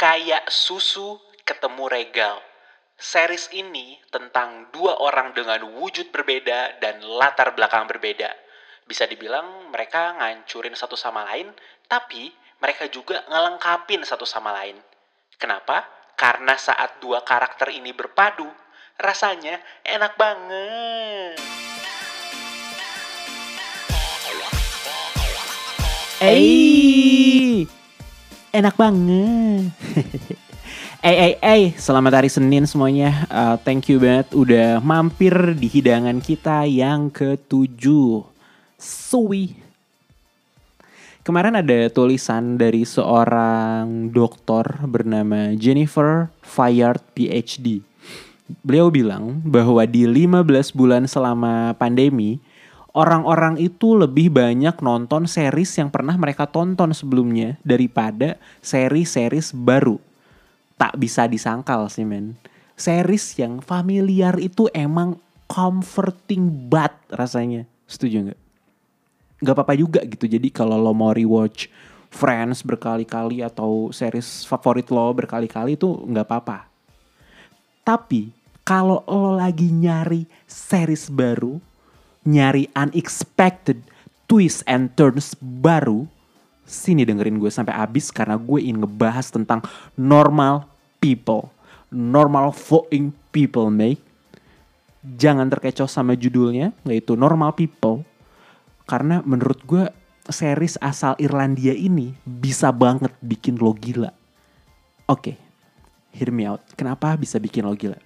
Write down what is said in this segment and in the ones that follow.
Kayak susu ketemu regal. Series ini tentang dua orang dengan wujud berbeda dan latar belakang berbeda. Bisa dibilang mereka ngancurin satu sama lain, tapi mereka juga ngelengkapin satu sama lain. Kenapa? Karena saat dua karakter ini berpadu, rasanya enak banget. Eh, enak banget. Eh, eh, eh, selamat hari Senin semuanya. Uh, thank you banget udah mampir di hidangan kita yang ketujuh. Suwi. Kemarin ada tulisan dari seorang dokter bernama Jennifer Fayard PhD. Beliau bilang bahwa di 15 bulan selama pandemi, orang-orang itu lebih banyak nonton series yang pernah mereka tonton sebelumnya daripada seri-series baru. Tak bisa disangkal sih men. Series yang familiar itu emang comforting banget rasanya. Setuju nggak? Gak apa-apa juga gitu. Jadi kalau lo mau rewatch Friends berkali-kali atau series favorit lo berkali-kali itu nggak apa-apa. Tapi kalau lo lagi nyari series baru, nyari unexpected twist and turns baru, sini dengerin gue sampai habis karena gue ingin ngebahas tentang normal people. Normal fucking people, mate. Jangan terkecoh sama judulnya, yaitu Normal People. Karena menurut gue series asal Irlandia ini bisa banget bikin lo gila. Oke, hear me out. Kenapa bisa bikin lo gila?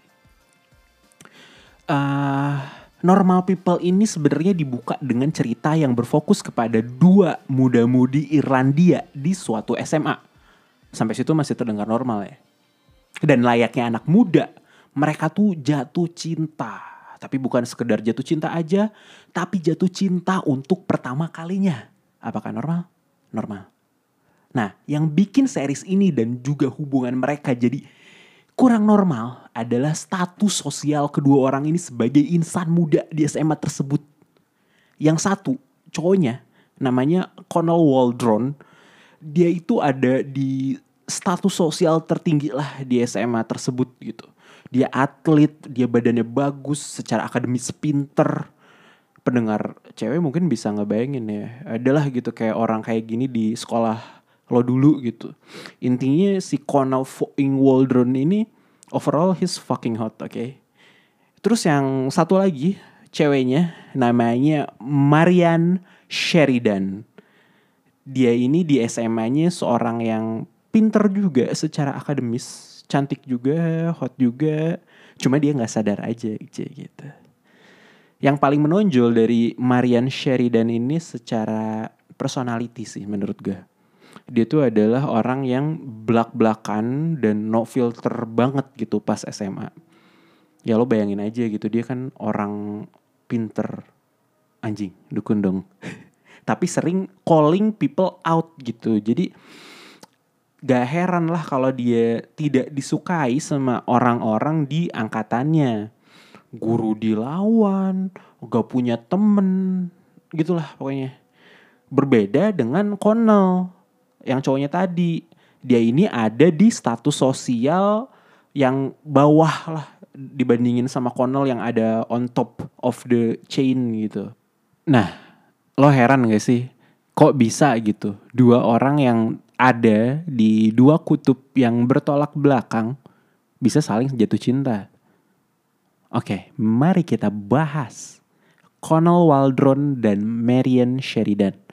Uh, Normal People ini sebenarnya dibuka dengan cerita yang berfokus kepada dua muda-mudi Irlandia di suatu SMA. Sampai situ masih terdengar normal ya. Dan layaknya anak muda, mereka tuh jatuh cinta. Tapi bukan sekedar jatuh cinta aja, tapi jatuh cinta untuk pertama kalinya. Apakah normal? Normal. Nah, yang bikin series ini dan juga hubungan mereka jadi kurang normal adalah status sosial kedua orang ini sebagai insan muda di SMA tersebut. Yang satu, cowoknya, namanya Connell Waldron. Dia itu ada di status sosial tertinggi lah di SMA tersebut gitu. Dia atlet, dia badannya bagus, secara akademis pinter. Pendengar cewek mungkin bisa ngebayangin ya. Adalah gitu kayak orang kayak gini di sekolah lo dulu gitu. Intinya si Connell fucking Waldron ini overall he's fucking hot, oke. Okay? Terus yang satu lagi ceweknya namanya Marian Sheridan. Dia ini di SMA-nya seorang yang pinter juga secara akademis, cantik juga, hot juga. Cuma dia nggak sadar aja gitu. Yang paling menonjol dari Marian Sheridan ini secara personality sih menurut gue dia tuh adalah orang yang belak-belakan dan no filter banget gitu pas SMA. Ya lo bayangin aja gitu, dia kan orang pinter. Anjing, dukun dong. Tapi sering calling people out gitu. Jadi gak heran lah kalau dia tidak disukai sama orang-orang di angkatannya. Guru dilawan, gak punya temen, gitulah pokoknya. Berbeda dengan Connell yang cowoknya tadi. Dia ini ada di status sosial yang bawah lah dibandingin sama Connell yang ada on top of the chain gitu. Nah, lo heran gak sih? Kok bisa gitu? Dua orang yang ada di dua kutub yang bertolak belakang bisa saling jatuh cinta. Oke, mari kita bahas Connell Waldron dan Marian Sheridan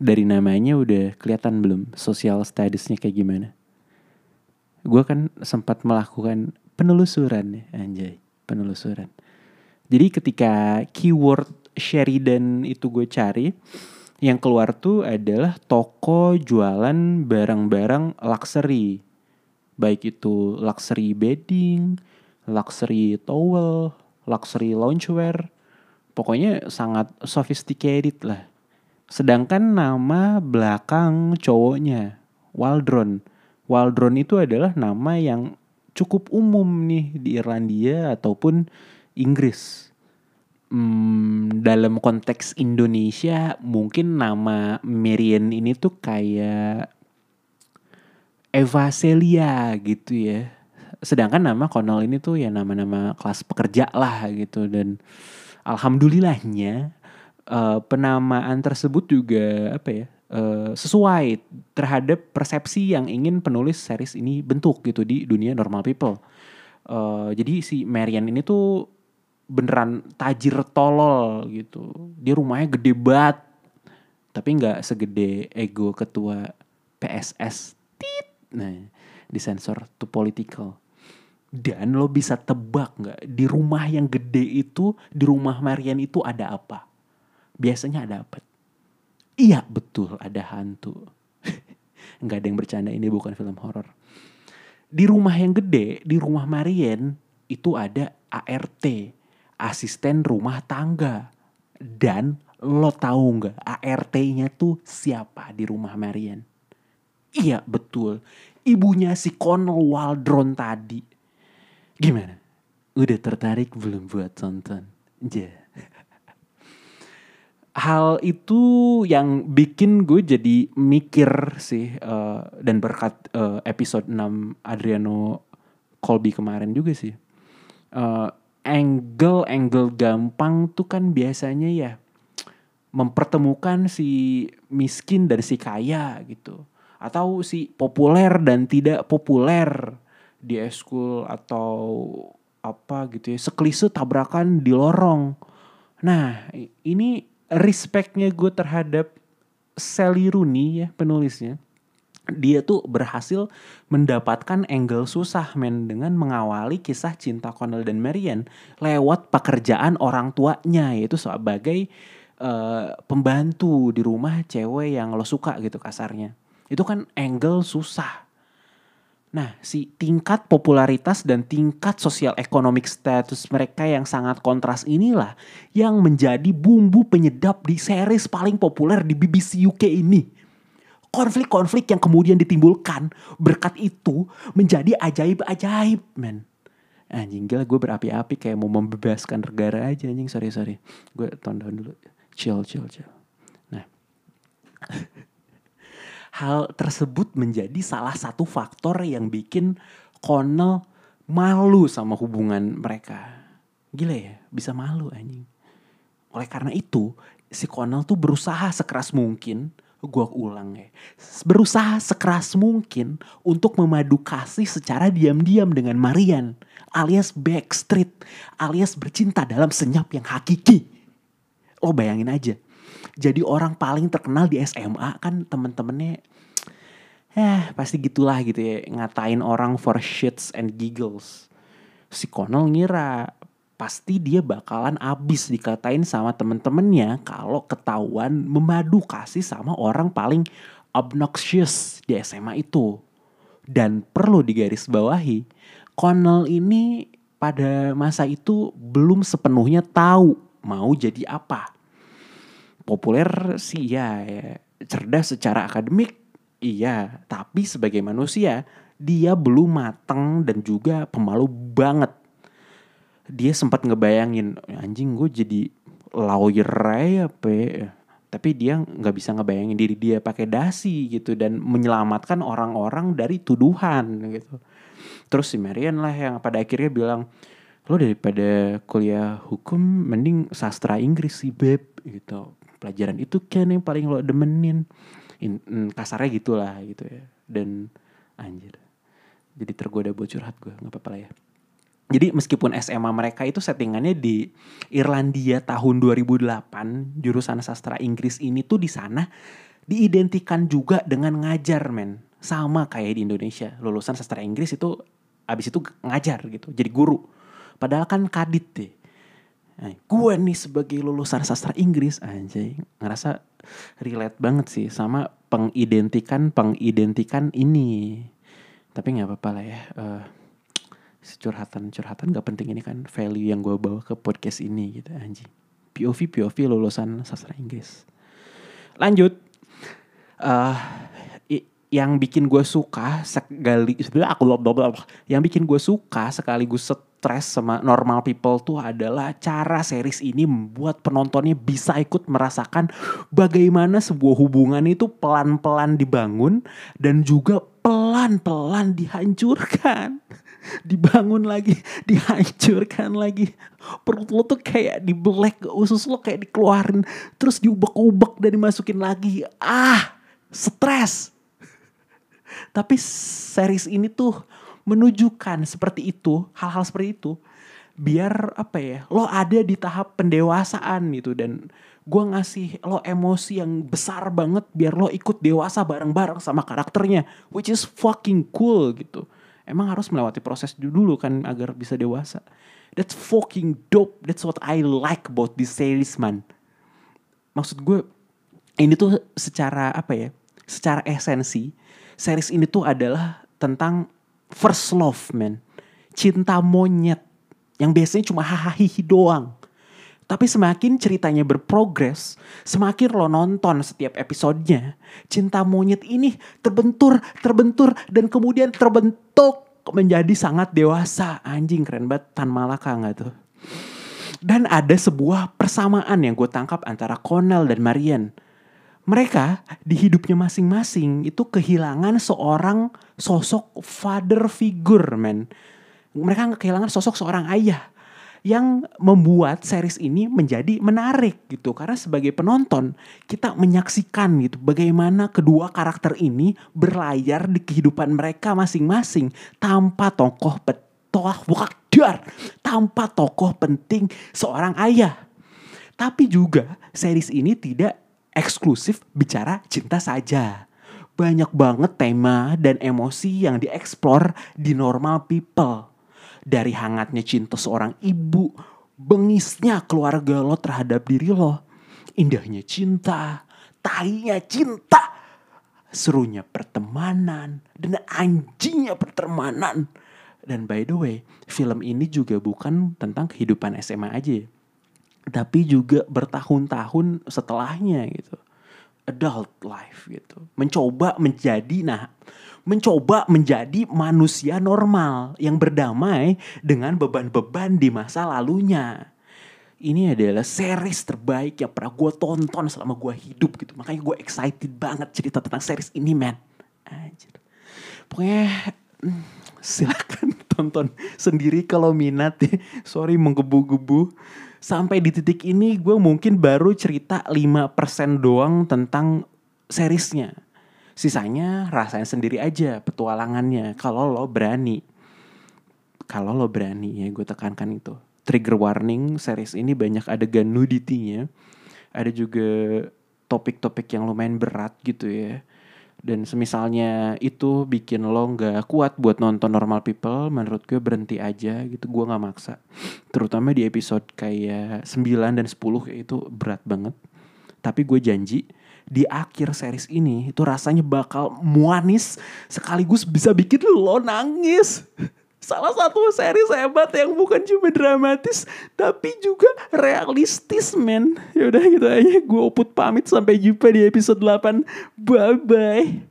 dari namanya udah kelihatan belum sosial statusnya kayak gimana. Gue kan sempat melakukan penelusuran ya, anjay, penelusuran. Jadi ketika keyword Sheridan itu gue cari, yang keluar tuh adalah toko jualan barang-barang luxury. Baik itu luxury bedding, luxury towel, luxury loungewear. Pokoknya sangat sophisticated lah Sedangkan nama belakang cowoknya Waldron. Waldron itu adalah nama yang cukup umum nih di Irlandia ataupun Inggris. Hmm, dalam konteks Indonesia mungkin nama Marian ini tuh kayak Eva Celia gitu ya. Sedangkan nama Connell ini tuh ya nama-nama kelas pekerja lah gitu dan alhamdulillahnya eh, penamaan tersebut juga apa ya eh, sesuai terhadap persepsi yang ingin penulis series ini bentuk gitu di dunia normal people. Eh, jadi si Marian ini tuh beneran tajir tolol gitu. Dia rumahnya gede banget. Tapi nggak segede ego ketua PSS. Tit. Nah, disensor to political. Dan lo bisa tebak nggak di rumah yang gede itu, di rumah Marian itu ada apa? Biasanya ada apa? Iya betul ada hantu. nggak ada yang bercanda ini bukan film horor. Di rumah yang gede, di rumah Marian itu ada ART, asisten rumah tangga. Dan lo tahu nggak ART-nya tuh siapa di rumah Marian? Iya betul, ibunya si Connell Waldron tadi. Gimana? Udah tertarik belum buat tonton? Ja. Hal itu yang bikin gue jadi mikir sih eh, dan berkat eh, episode 6 Adriano Colby kemarin juga sih. Eh, angle-angle gampang tuh kan biasanya ya mempertemukan si miskin dan si kaya gitu. Atau si populer dan tidak populer di eskul atau apa gitu ya sekelise tabrakan di lorong nah ini respectnya gue terhadap Sally Rooney ya penulisnya dia tuh berhasil mendapatkan angle susah men dengan mengawali kisah cinta Connell dan Marian lewat pekerjaan orang tuanya yaitu sebagai eh, pembantu di rumah cewek yang lo suka gitu kasarnya. Itu kan angle susah Nah, si tingkat popularitas dan tingkat sosial ekonomik status mereka yang sangat kontras inilah yang menjadi bumbu penyedap di series paling populer di BBC UK ini. Konflik-konflik yang kemudian ditimbulkan berkat itu menjadi ajaib-ajaib, men. Anjing gila gue berapi-api kayak mau membebaskan negara aja anjing. Sorry sorry. Gue tone down dulu. Chill chill chill. Nah hal tersebut menjadi salah satu faktor yang bikin Connell malu sama hubungan mereka. Gila ya, bisa malu anjing. Oleh karena itu, si Connell tuh berusaha sekeras mungkin, gua ulang ya, berusaha sekeras mungkin untuk memadu kasih secara diam-diam dengan Marian, alias backstreet, alias bercinta dalam senyap yang hakiki. Lo bayangin aja, jadi orang paling terkenal di SMA kan temen-temennya eh pasti gitulah gitu ya ngatain orang for shits and giggles. Si Connell ngira pasti dia bakalan abis dikatain sama temen-temennya kalau ketahuan memadu kasih sama orang paling obnoxious di SMA itu. Dan perlu digarisbawahi Connell ini pada masa itu belum sepenuhnya tahu mau jadi apa populer sih ya, ya. Cerdas secara akademik iya. Tapi sebagai manusia dia belum mateng dan juga pemalu banget. Dia sempat ngebayangin anjing gue jadi lawyer ya pe tapi dia nggak bisa ngebayangin diri dia pakai dasi gitu dan menyelamatkan orang-orang dari tuduhan gitu. Terus si Marian lah yang pada akhirnya bilang lo daripada kuliah hukum mending sastra Inggris sih beb gitu pelajaran itu kan yang paling lo demenin. In, mm, kasarnya gitulah gitu ya. Dan anjir. Jadi tergoda buat curhat gue nggak apa-apa lah ya. Jadi meskipun SMA mereka itu settingannya di Irlandia tahun 2008 jurusan sastra Inggris ini tuh di sana diidentikan juga dengan ngajar men. Sama kayak di Indonesia. Lulusan sastra Inggris itu abis itu ngajar gitu jadi guru. Padahal kan kadit deh gue nih sebagai lulusan sastra Inggris anjay ngerasa relate banget sih sama pengidentikan pengidentikan ini. Tapi nggak apa-apa lah ya Eh, curhatan curhatan gak penting ini kan value yang gue bawa ke podcast ini gitu anjing. POV POV lulusan sastra Inggris. Lanjut. I- yang bikin gue suka sekali sebenarnya aku yang bikin gue suka sekaligus stres sama normal people tuh adalah cara series ini membuat penontonnya bisa ikut merasakan bagaimana sebuah hubungan itu pelan-pelan dibangun dan juga pelan pelan-pelan dihancurkan. Dibangun lagi, dihancurkan lagi. Perut lo tuh kayak di black, usus lo kayak dikeluarin. Terus diubek-ubek dan dimasukin lagi. Ah, stres. Tapi series ini tuh menunjukkan seperti itu, hal-hal seperti itu. Biar apa ya, lo ada di tahap pendewasaan gitu. Dan gue ngasih lo emosi yang besar banget biar lo ikut dewasa bareng-bareng sama karakternya. Which is fucking cool gitu. Emang harus melewati proses dulu kan agar bisa dewasa. That's fucking dope. That's what I like about this series man. Maksud gue ini tuh secara apa ya? Secara esensi, series ini tuh adalah tentang first love man. Cinta monyet. Yang biasanya cuma hahaha doang. Tapi semakin ceritanya berprogres, semakin lo nonton setiap episodenya, cinta monyet ini terbentur, terbentur, dan kemudian terbentuk menjadi sangat dewasa. Anjing keren banget Tan Malaka nggak tuh? Dan ada sebuah persamaan yang gue tangkap antara Connell dan Marian. Mereka di hidupnya masing-masing itu kehilangan seorang sosok father figure, men. Mereka kehilangan sosok seorang ayah yang membuat series ini menjadi menarik gitu karena sebagai penonton kita menyaksikan gitu bagaimana kedua karakter ini berlayar di kehidupan mereka masing-masing tanpa tokoh tokoh wakdar tanpa tokoh penting seorang ayah tapi juga series ini tidak eksklusif bicara cinta saja banyak banget tema dan emosi yang dieksplor di normal people dari hangatnya cinta seorang ibu, bengisnya keluarga lo terhadap diri lo, indahnya cinta, tainya cinta, serunya pertemanan, dan anjingnya pertemanan. Dan by the way, film ini juga bukan tentang kehidupan SMA aja. Tapi juga bertahun-tahun setelahnya gitu. Adult life gitu. Mencoba menjadi, nah mencoba menjadi manusia normal yang berdamai dengan beban-beban di masa lalunya. Ini adalah series terbaik yang pernah gue tonton selama gue hidup gitu. Makanya gue excited banget cerita tentang series ini, man. Anjir. Pokoknya hmm, silakan tonton sendiri kalau minat ya. Sorry menggebu-gebu. Sampai di titik ini gue mungkin baru cerita 5% doang tentang seriesnya Sisanya rasain sendiri aja petualangannya kalau lo berani. Kalau lo berani ya gue tekankan itu. Trigger warning series ini banyak adegan nudity-nya. Ada juga topik-topik yang lumayan berat gitu ya. Dan semisalnya itu bikin lo nggak kuat buat nonton normal people, menurut gue berhenti aja gitu. Gue nggak maksa. Terutama di episode kayak 9 dan 10 kayak itu berat banget. Tapi gue janji di akhir series ini itu rasanya bakal muanis sekaligus bisa bikin lo nangis. Salah satu series hebat yang bukan cuma dramatis tapi juga realistis men. Ya udah gitu aja gue oput pamit sampai jumpa di episode 8. Bye bye.